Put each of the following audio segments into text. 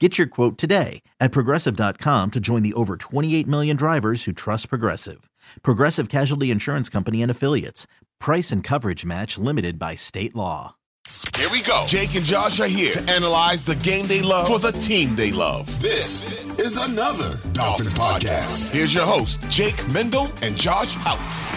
Get your quote today at progressive.com to join the over 28 million drivers who trust Progressive. Progressive Casualty Insurance Company and Affiliates. Price and coverage match limited by state law. Here we go. Jake and Josh are here to analyze the game they love for the team they love. This is another Dolphins podcast. Here's your host, Jake Mendel and Josh Houtz.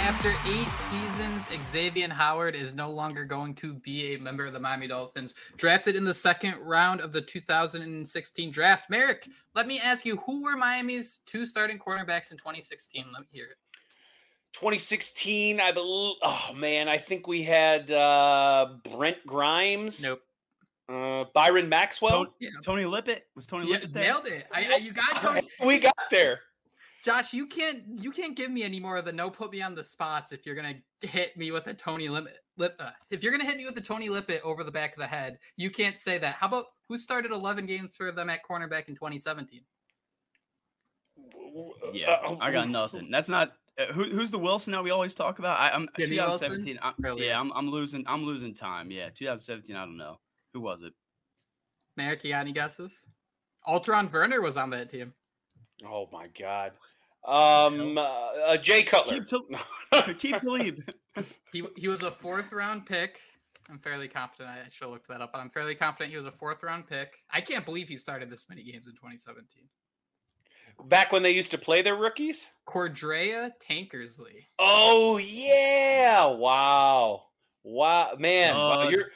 After eight seasons, Xavien Howard is no longer going to be a member of the Miami Dolphins. Drafted in the second round of the 2016 draft. Marek, let me ask you, who were Miami's two starting cornerbacks in 2016? Let me hear it. 2016, I believe. Oh man, I think we had uh, Brent Grimes. Nope. Uh, Byron Maxwell. Tony, yeah. Tony Lippett was Tony yeah, Lippett there? Nailed it. I, I, you got Tony. we got there. Josh, you can't you can't give me any more of the no put me on the spots if you're gonna hit me with a Tony Lippett. Lip, uh, if you're gonna hit me with a Tony Lippett over the back of the head, you can't say that. How about who started 11 games for them at cornerback in 2017? Yeah, uh, I got nothing. That's not uh, who, who's the Wilson that we always talk about. I, am 2017. I'm, really? Yeah, I'm, I'm losing. I'm losing time. Yeah, 2017. I don't know who was it. Marek, you got any guesses? Alterraun Verner was on that team. Oh my god. Um, uh, uh, Jay Cutler. Keep, keep believe. he he was a fourth round pick. I'm fairly confident. I should have looked that up, but I'm fairly confident he was a fourth round pick. I can't believe he started this many games in 2017. Back when they used to play their rookies? Cordrea Tankersley. Oh yeah! Wow, wow, man, uh, wow, you're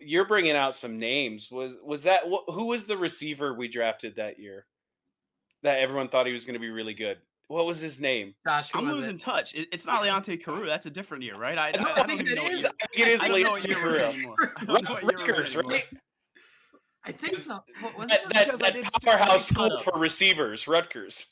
you're bringing out some names. Was was that who was the receiver we drafted that year? That everyone thought he was going to be really good. What was his name? Gosh, I'm losing it? touch. It, it's not Leonte Carroo. That's a different year, right? I, no, I, I, I think it is. I think it is Leonte Carroo. Rutgers, right? I think so. What was that, that, that powerhouse school for receivers, Rutgers.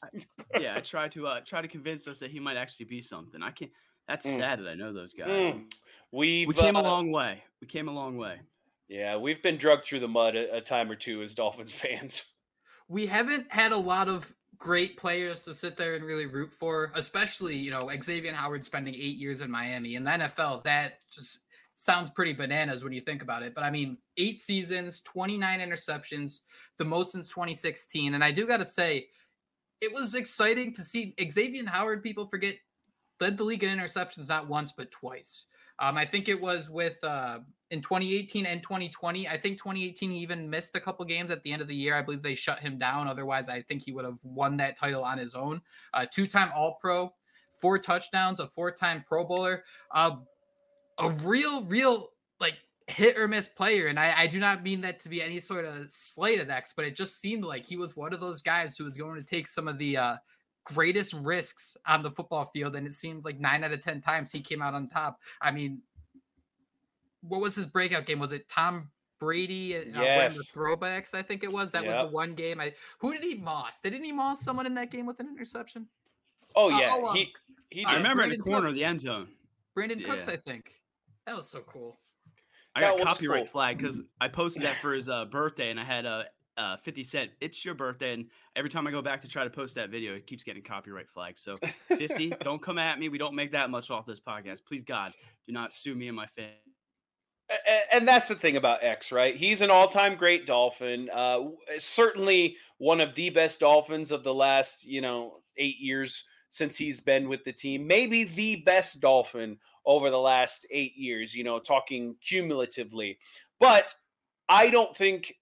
yeah, I tried to uh, try to convince us that he might actually be something. I can't. That's mm. sad that I know those guys. Mm. we we came uh, a long way. We came a long way. Yeah, we've been drugged through the mud a, a time or two as Dolphins fans. We haven't had a lot of great players to sit there and really root for, especially, you know, Xavien Howard spending eight years in Miami. In the NFL, that just sounds pretty bananas when you think about it. But I mean, eight seasons, 29 interceptions, the most since 2016. And I do got to say, it was exciting to see Xavien Howard, people forget, led the league in interceptions not once, but twice. Um, I think it was with uh, in 2018 and 2020. I think 2018 he even missed a couple games at the end of the year. I believe they shut him down. Otherwise, I think he would have won that title on his own. Uh, two-time All-Pro, four touchdowns, a four-time Pro Bowler, uh, a real, real like hit or miss player. And I, I do not mean that to be any sort of slight at X, but it just seemed like he was one of those guys who was going to take some of the uh, greatest risks on the football field. And it seemed like nine out of 10 times he came out on top. I mean, what was his breakout game? Was it Tom Brady uh, yes. the throwbacks? I think it was. That yep. was the one game. I who did he moss? Didn't he moss someone in that game with an interception? Oh yeah, uh, oh, um, he, he I remember Brandin in the corner Cooks. of the end zone. Brandin yeah. Cooks, I think. That was so cool. I got a copyright cool. flag because I posted that for his uh, birthday, and I had a uh, 50 Cent, it's your birthday. And every time I go back to try to post that video, it keeps getting copyright flags. So 50, don't come at me. We don't make that much off this podcast. Please, God, do not sue me and my family. And that's the thing about X, right? He's an all-time great Dolphin. Uh, certainly one of the best Dolphins of the last, you know, eight years since he's been with the team. Maybe the best Dolphin over the last eight years. You know, talking cumulatively. But I don't think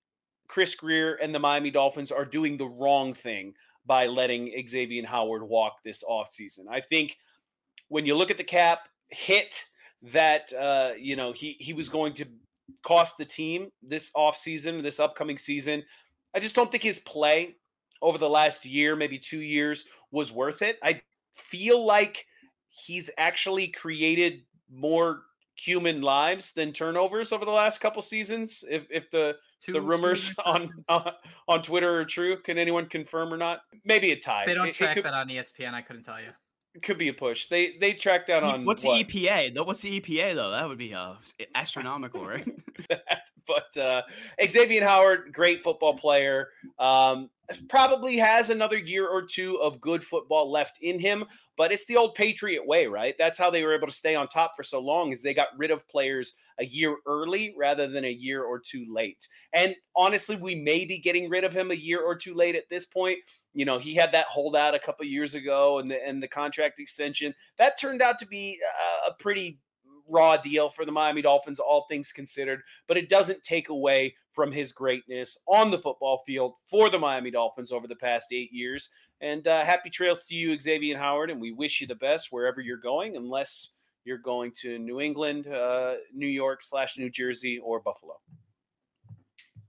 Chris Grier and the Miami Dolphins are doing the wrong thing by letting Xavien Howard walk this offseason. I think when you look at the cap hit that uh, you know he he was going to cost the team this offseason, this upcoming season, I just don't think his play over the last year, maybe two years, was worth it. I feel like he's actually created more human lives than turnovers over the last couple seasons. If if the two, the rumors on, on on Twitter are true, can anyone confirm or not? Maybe a tie. They don't it, track it could, that on ESPN. I couldn't tell you. Could be a push. They they track that on what's what? the EPA? What's the EPA though? That would be uh, astronomical, right? but uh, Xavien Howard, great football player. Um, probably has another year or two of good football left in him, but it's the old Patriot way, right? That's how they were able to stay on top for so long is they got rid of players a year early rather than a year or two late. And honestly, we may be getting rid of him a year or two late at this point. You know, he had that holdout a couple years ago and the, and the contract extension. That turned out to be a pretty raw deal for the Miami Dolphins, all things considered, but it doesn't take away from his greatness on the football field for the Miami Dolphins over the past eight years. And uh, happy trails to you, Xavien Howard, and we wish you the best wherever you're going, unless you're going to New England, uh, New York slash New Jersey, or Buffalo.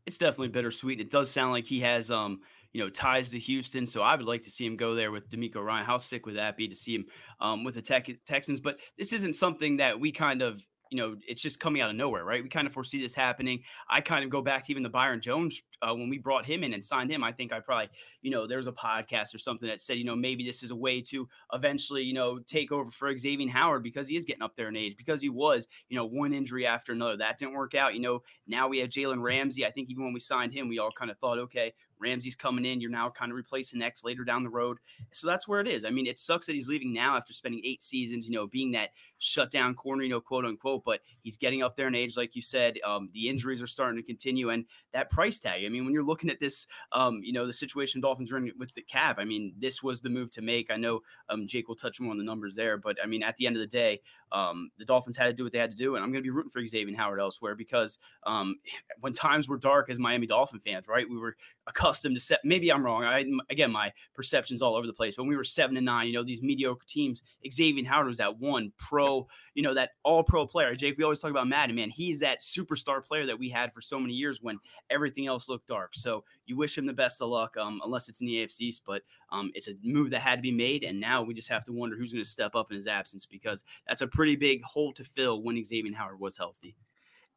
It's definitely bittersweet. It does sound like he has um, you know, ties to Houston. So I would like to see him go there with DeMeco Ryan. How sick would that be to see him um, with the Tech- Texans? But this isn't something that we kind of you know, it's just coming out of nowhere, right? We kind of foresee this happening. I kind of go back to even the Byron Jones uh, when we brought him in and signed him. I think I probably, you know, there was a podcast or something that said, you know, maybe this is a way to eventually, you know, take over for Xavien Howard because he is getting up there in age, because he was, you know, one injury after another. That didn't work out. You know, now we have Jalen Ramsey. I think even when we signed him, we all kind of thought, okay, Ramsey's coming in. You're now kind of replacing X later down the road. So that's where it is. I mean, it sucks that he's leaving now after spending eight seasons, you know, being that shutdown corner, you know, quote unquote, but he's getting up there in age, like you said. Um, the injuries are starting to continue. And that price tag, I mean, when you're looking at this, um, you know, the situation Dolphins are in with the cap, I mean, this was the move to make. I know um, Jake will touch more on the numbers there, but I mean, at the end of the day, um, the Dolphins had to do what they had to do. And I'm going to be rooting for Xavien Howard elsewhere because um, when times were dark as Miami Dolphin fans, right, we were accustomed to set. Maybe I'm wrong. I again, my perceptions all over the place. But when we were seven and nine, you know, these mediocre teams. Xavien Howard was that one pro, you know, that all pro player. Jake, we always talk about Madden. Man, he's that superstar player that we had for so many years when everything else looked dark. So you wish him the best of luck, um, unless it's in the AFC East. But um, it's a move that had to be made, and now we just have to wonder who's going to step up in his absence because that's a pretty big hole to fill when Xavien Howard was healthy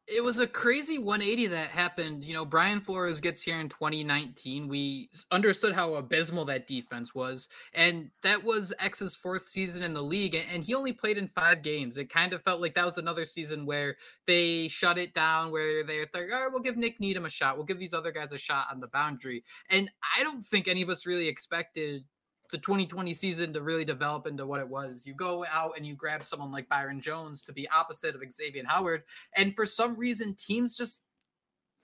it was a crazy 180 that happened. You know, Brian Flores gets here in 2019. We understood how abysmal that defense was, and that was X's fourth season in the league, and he only played in five games. It kind of felt like that was another season where they shut it down, where they thought, all right, we'll give Nik Needham a shot, we'll give these other guys a shot on the boundary. And I don't think any of us really expected the 2020 season to really develop into what it was. You go out and you grab someone like Byron Jones to be opposite of Xavien Howard, and for some reason, teams just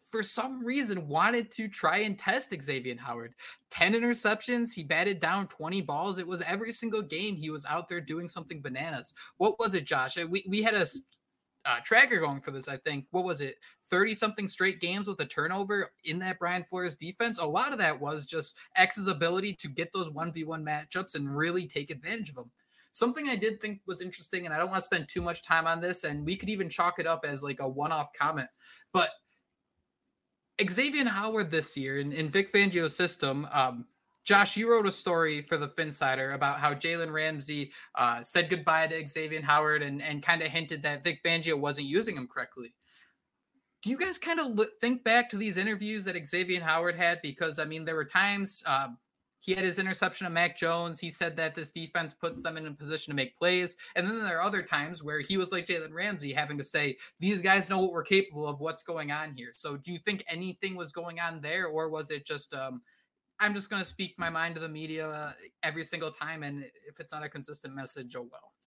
for some reason wanted to try and test Xavien Howard. 10 interceptions, he batted down 20 balls. It was every single game he was out there doing something bananas. What was it, Josh? We we had a uh, tracker going for this. I think what was it, thirty something straight games with a turnover in that Brian Flores defense. A lot of that was just X's ability to get those one v one matchups and really take advantage of them. Something I did think was interesting, and I don't want to spend too much time on this, and we could even chalk it up as like a one off comment, but Xavien Howard this year in, in Vic Fangio's system, um, Josh, you wrote a story for the Phinsider about how Jalen Ramsey uh, said goodbye to Xavien Howard and, and kind of hinted that Vic Fangio wasn't using him correctly. Do you guys kind of think back to these interviews that Xavien Howard had? Because, I mean, there were times uh, he had his interception of Mac Jones. He said that this defense puts them in a position to make plays. And then there are other times where he was like Jalen Ramsey, having to say, these guys know what we're capable of, what's going on here. So do you think anything was going on there, or was it just um, – I'm just going to speak my mind to the media every single time. And if it's not a consistent message, oh well.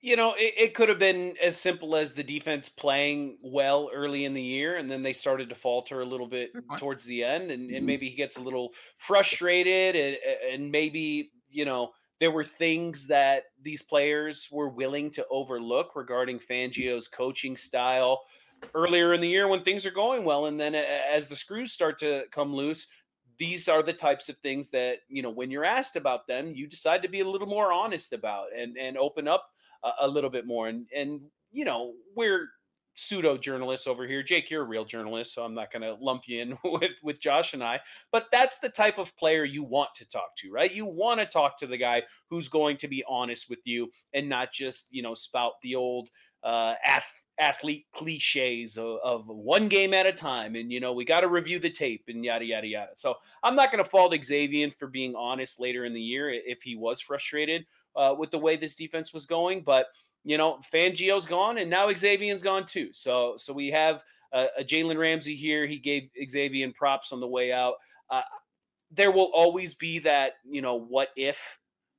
You know, it, it, could have been as simple as the defense playing well early in the year, and then they started to falter a little bit towards the end, and, and mm-hmm. maybe he gets a little frustrated, and, and maybe you know there were things that these players were willing to overlook regarding Fangio's coaching style earlier in the year when things are going well, and then as the screws start to come loose. These are the types of things that you know when you're asked about them, you decide to be a little more honest about and and open up a, a little bit more. And and you know, we're pseudo journalists over here. Jake, you're a real journalist, so I'm not going to lump you in with with Josh and I. But that's the type of player you want to talk to, right? You want to talk to the guy who's going to be honest with you and not just you know spout the old uh, athlete cliches of, of, one game at a time and you know we got to review the tape and yada yada yada so i'm not going to fault xavien for being honest later in the year if he was frustrated uh, with the way this defense was going. But you know, Fangio's gone, and now Xavien's gone too. So so we have a, a Jalen Ramsey here. He gave Xavien props on the way out. Uh, there will always be that you know what if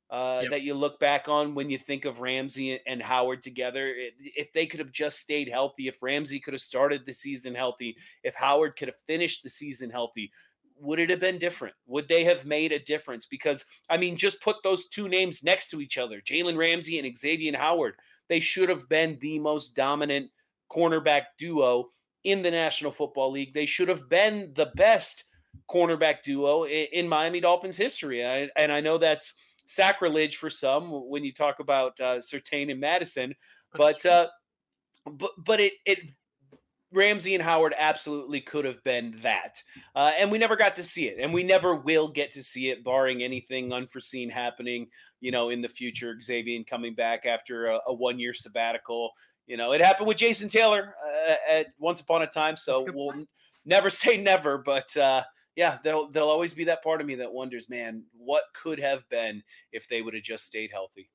uh, yep. that you look back on when you think of Ramsey and Howard together. If they could have just stayed healthy, if Ramsey could have started the season healthy, if Howard could have finished the season healthy, would it have been different? Would they have made a difference? Because, I mean, just put those two names next to each other Jalen Ramsey and Xavien Howard. They should have been the most dominant cornerback duo in the National Football League. They should have been the best cornerback duo in, Miami Dolphins history. and I know that's sacrilege for some when you talk about uh, Surtain and Madison, but uh, but but it it Ramsey and Howard absolutely could have been that. Uh, and we never got to see it. And we never will get to see it, barring anything unforeseen happening, you know, in the future. Xavien coming back after a, a one year sabbatical. You know, it happened with Jason Taylor uh, at once upon a time. So we'll point. never say never. But uh, yeah, there'll, there'll always be that part of me that wonders, man, what could have been if they would have just stayed healthy?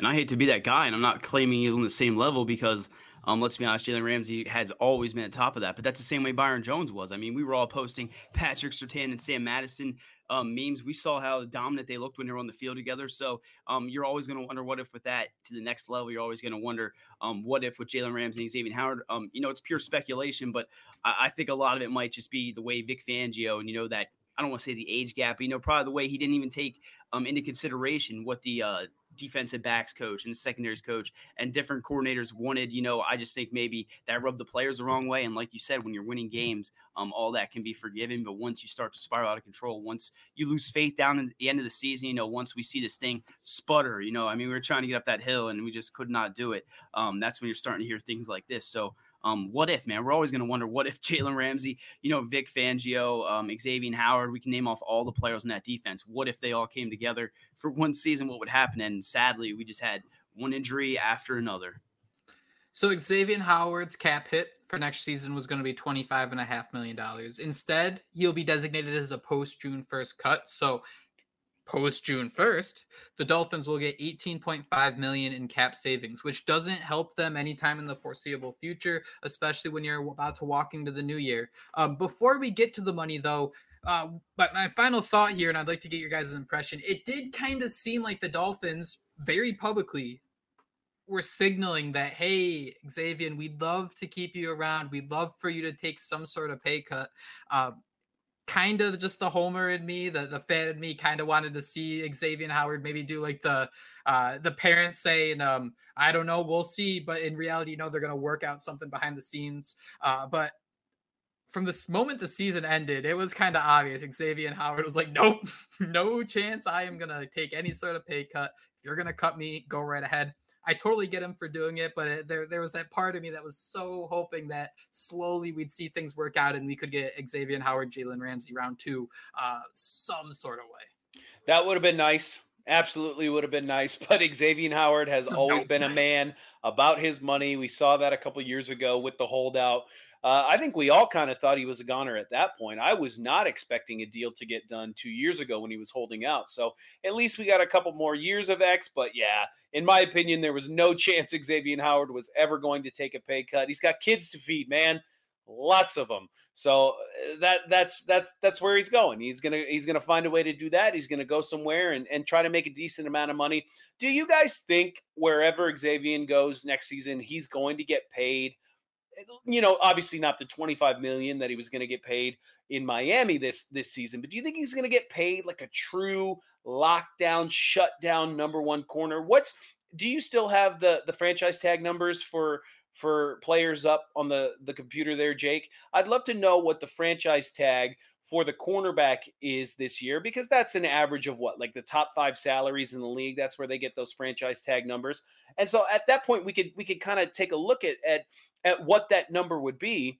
And I hate to be that guy, and I'm not claiming he's on the same level because – um, let's be honest, Jalen Ramsey has always been at top of that, but that's the same way Byron Jones was. I mean, we were all posting Patrick Surtain and Sam Madison um, memes. We saw how dominant they looked when they were on the field together. So um, you're always going to wonder what if with that to the next level. You're always going to wonder um, what if with Jalen Ramsey and Xavien Howard. Um, you know, it's pure speculation, but I, I, think a lot of it might just be the way Vic Fangio and you know that I don't want to say the age gap, but, you know, probably the way he didn't even take um, into consideration what the uh, defensive backs coach and the secondaries coach and different coordinators wanted. You know, I just think maybe that rubbed the players the wrong way. And like you said, when you're winning games, um, all that can be forgiven. But once you start to spiral out of control, once you lose faith down at the end of the season, you know, once we see this thing sputter, you know, I mean, we were trying to get up that hill and we just could not do it. Um, that's when you're starting to hear things like this. So um, what if, man? We're always going to wonder what if Jalen Ramsey, you know, Vic Fangio, um, Xavien Howard, we can name off all the players in that defense. What if they all came together for one season? What would happen? And sadly, we just had one injury after another. So Xavien Howard's cap hit for next season was going to be $25.5 million. Instead, he'll be designated as a post June 1st cut. So post June 1st, the Dolphins will get 18.5 million in cap savings, which doesn't help them anytime in the foreseeable future, especially when you're about to walk into the new year. Um, before we get to the money, though, uh, but my final thought here, and I'd like to get your guys' impression. It did kind of seem like the Dolphins very publicly were signaling that, hey, Xavien, we'd love to keep you around. We'd love for you to take some sort of pay cut. Uh, kind of just the homer in me, the the fan in me, kind of wanted to see Xavien Howard maybe do like the uh, the parents saying, um, "I don't know, we'll see," but in reality, you know, they're gonna work out something behind the scenes. Uh, but from this moment the season ended, it was kind of obvious. Xavien Howard was like, "Nope, no chance. I am gonna take any sort of pay cut. If you're gonna cut me, go right ahead." I totally get him for doing it, but it, there there was that part of me that was so hoping that slowly we'd see things work out and we could get Xavien Howard, Jalen Ramsey round two, uh, some sort of way. That would have been nice. Absolutely would have been nice. But Xavien Howard has Just always been a man about his money. We saw that a couple years ago with the holdout. Uh, I think we all kind of thought he was a goner at that point. I was not expecting a deal to get done two years ago when he was holding out. So at least we got a couple more years of X. But yeah, in my opinion, there was no chance Xavien Howard was ever going to take a pay cut. He's got kids to feed, man, lots of them. So uh, that that's that's that's where he's going. He's gonna he's gonna find a way to do that. He's gonna go somewhere and, and try to make a decent amount of money. Do you guys think wherever Xavien goes next season, he's going to get paid? You know, obviously not the 25 million that he was going to get paid in Miami this this season, but do you think he's going to get paid like a true lockdown, shutdown number one corner? What's do you still have the the franchise tag numbers for for players up on the the computer there, Jake? I'd love to know what the franchise tag for the cornerback is this year because that's an average of what like the top five salaries in the league that's where they get those franchise tag numbers and so at that point we could we could kind of take a look at at at what that number would be.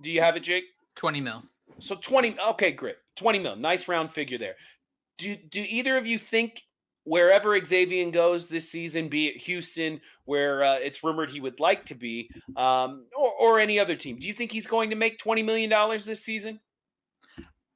Do you have it, Jake? 20 mil. So 20. Okay, great. 20 mil. Nice round figure there. Do, do either of you think wherever Xavien goes this season, be it Houston, where uh, it's rumored he would like to be, um, or, or any other team, do you think he's going to make $20 million this season?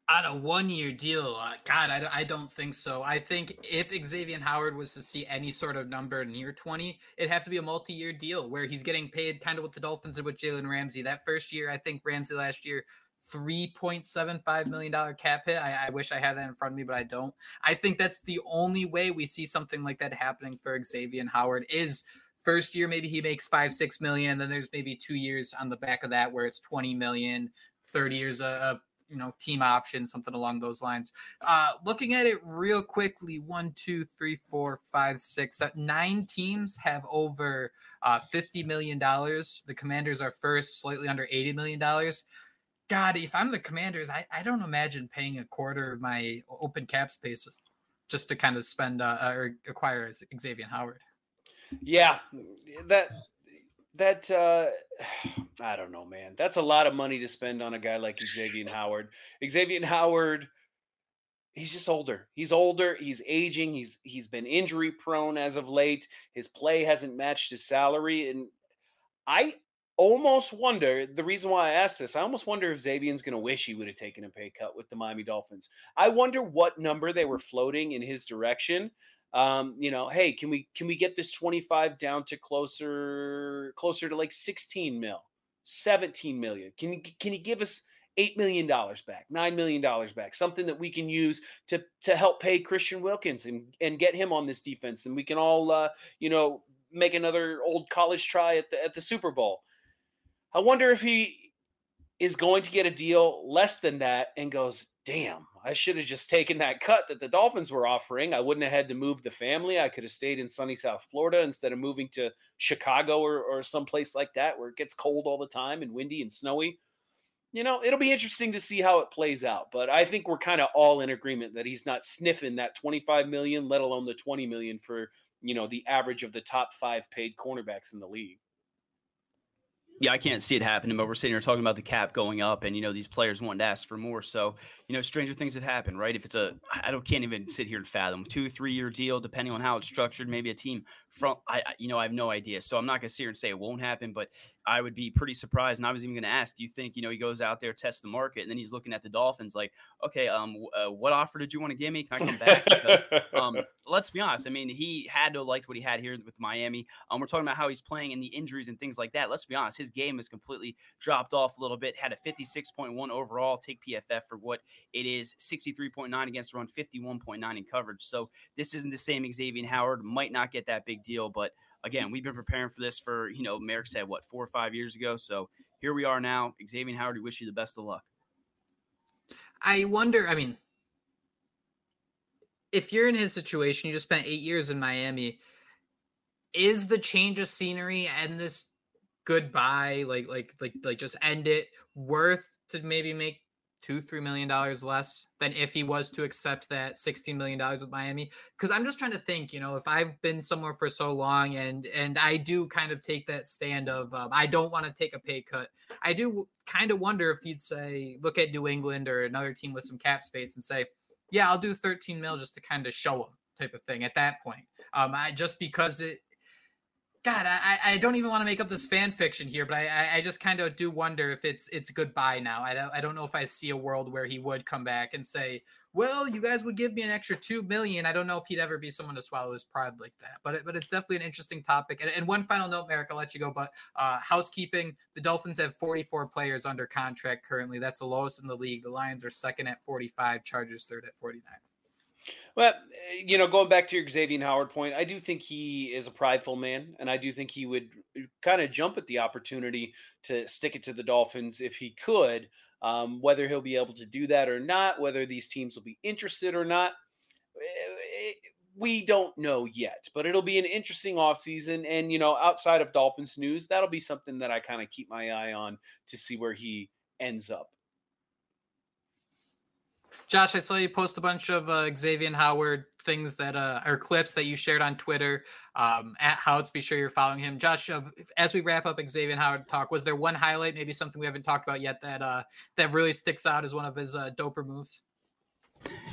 On a one year deal, uh, God, I, I don't think so. I think if Xavien Howard was to see any sort of number near 20, it'd have to be a multi year deal where he's getting paid kind of what the Dolphins did with Jalen Ramsey. That first year, I think Ramsey last year, $3.75 million cap hit. I, I, wish I had that in front of me, but I don't. I think that's the only way we see something like that happening for Xavien Howard is first year, maybe he makes five, six million, and then there's maybe two years on the back of that where it's 20 million, 30 years of you know team option something along those lines. Uh looking at it real quickly one two three four five six nine teams have over uh 50 million dollars. The commanders are first slightly under 80 million dollars. God if i'm the commanders I, I don't imagine paying a quarter of my open cap space just to kind of spend uh, or acquire xavien howard. Yeah that that uh, I don't know, man. That's a lot of money to spend on a guy like Xavien Howard. Xavien Howard, he's just older. He's older. He's aging. He's he's been injury prone as of late. His play hasn't matched his salary, and I almost wonder the reason why I asked this. I almost wonder if Xavien's going to wish he would have taken a pay cut with the Miami Dolphins. I wonder what number they were floating in his direction um, you know, hey, can we can we get this 25 down to closer closer to like 16 mil, 17 million? Can you can you give us eight million dollars back, nine million dollars back, something that we can use to to help pay Christian Wilkins and and get him on this defense, and we can all uh, you know make another old college try at the at the Super Bowl. I wonder if he is going to get a deal less than that and goes, damn, I should have just taken that cut that the Dolphins were offering. I wouldn't have had to move the family. I could have stayed in sunny South Florida instead of moving to Chicago or, or someplace like that where it gets cold all the time and windy and snowy. You know, it'll be interesting to see how it plays out. But I think we're kind of all in agreement that he's not sniffing that 25 million, let alone the 20 million for, you know, the average of the top five paid cornerbacks in the league yeah, I can't see it happening, but we're sitting here talking about the cap going up and, you know, these players wanting to ask for more. So, you know, stranger things have happened, right? If it's a, I don't, can't even sit here and fathom two, three year deal, depending on how it's structured, maybe a team from, I, you know, I have no idea. So I'm not going to sit here and say it won't happen, but I would be pretty surprised. And I was even going to ask, do you think, you know, he goes out there, tests the market, and then he's looking at the Dolphins like, okay, um, uh, what offer did you want to give me? Can I come back? Because, um, let's be honest. I mean, he had to like what he had here with Miami. Um, we're talking about how he's playing and the injuries and things like that. Let's be honest. His game has completely dropped off a little bit. Had a 56.1 overall. Take PFF for what it is 63.9 against run, 51.9 in coverage. So this isn't the same Xavien Howard. Might not get that big deal, but again, we've been preparing for this for, you know, Marek said what, four or five years ago. So here we are now. Xavien Howard, we wish you the best of luck. I wonder, I mean, if you're in his situation, you just spent eight years in Miami, is the change of scenery and this goodbye, like like like like just end it, worth to maybe make two, three million dollars less than if he was to accept that sixteen million dollars with Miami. Because I'm just trying to think, you know, if I've been somewhere for so long and and I do kind of take that stand of um, I don't want to take a pay cut. I do kind of wonder if you'd say look at New England or another team with some cap space and say, yeah, I'll do 13 mil just to kind of show them type of thing at that point. Um, I just because it God, I, I don't even want to make up this fan fiction here, but I, I just kind of do wonder if it's it's goodbye now. I don't, I don't know if I see a world where he would come back and say, "Well, you guys would give me an extra two million. I don't know if he'd ever be someone to swallow his pride like that. But it, but it's definitely an interesting topic. And, and one final note, Marek, I'll let you go. But uh, housekeeping: the Dolphins have 44 players under contract currently. That's the lowest in the league. The Lions are second at 45. Chargers third at 49. Well, eh, you know, going back to your Xavien Howard point, I do think he is a prideful man, and I do think he would eh, kind of jump at the opportunity to stick it to the Dolphins if he could. Um, whether he'll be able to do that or not, whether these teams will be interested or not, eh, we don't know yet. But it'll be an interesting offseason. And, you know, outside of Dolphins news, that'll be something that I kind of keep my eye on to see where he ends up. Josh, I saw you post a bunch of uh, Xavien Howard things that uh, are clips that you shared on Twitter um, at Houtz. Be sure you're following him. Josh, uh, as we wrap up Xavien Howard talk, was there one highlight, maybe something we haven't talked about yet that uh, that really sticks out as one of his uh, doper moves?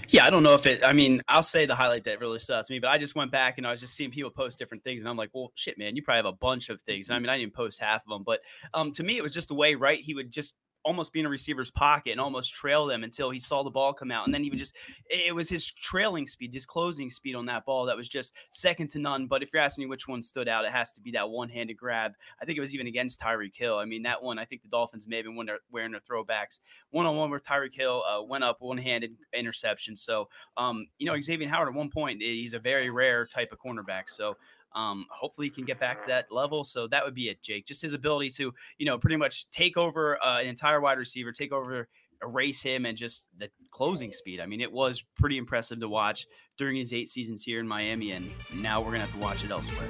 Yeah, I don't know if it. I mean, I'll say the highlight that really out to me, but I just went back and I was just seeing people post different things, and I'm like, well, shit, man, you probably have a bunch of things. I mean, I didn't post half of them, but um, to me, it was just the way, right? He would just almost be in a receiver's pocket and almost trail them until he saw the ball come out. And then he would just, it was his trailing speed, his closing speed on that ball that was just second to none. But if you're asking me which one stood out, it has to be that one handed grab. I think it was even against Tyreek Hill. I mean, that one, I think the Dolphins may have been wearing their throwbacks. One on one with Tyreek Hill uh, went up one handed interception. So, um, you know, Xavien Howard at one point, he's a very rare type of cornerback. So, um, hopefully, he can get back to that level. So that would be it, Jake. Just his ability to, you know, pretty much take over uh, an entire wide receiver, take over, erase him, and just the closing speed. I mean, it was pretty impressive to watch during his eight seasons here in Miami, and now we're gonna have to watch it elsewhere.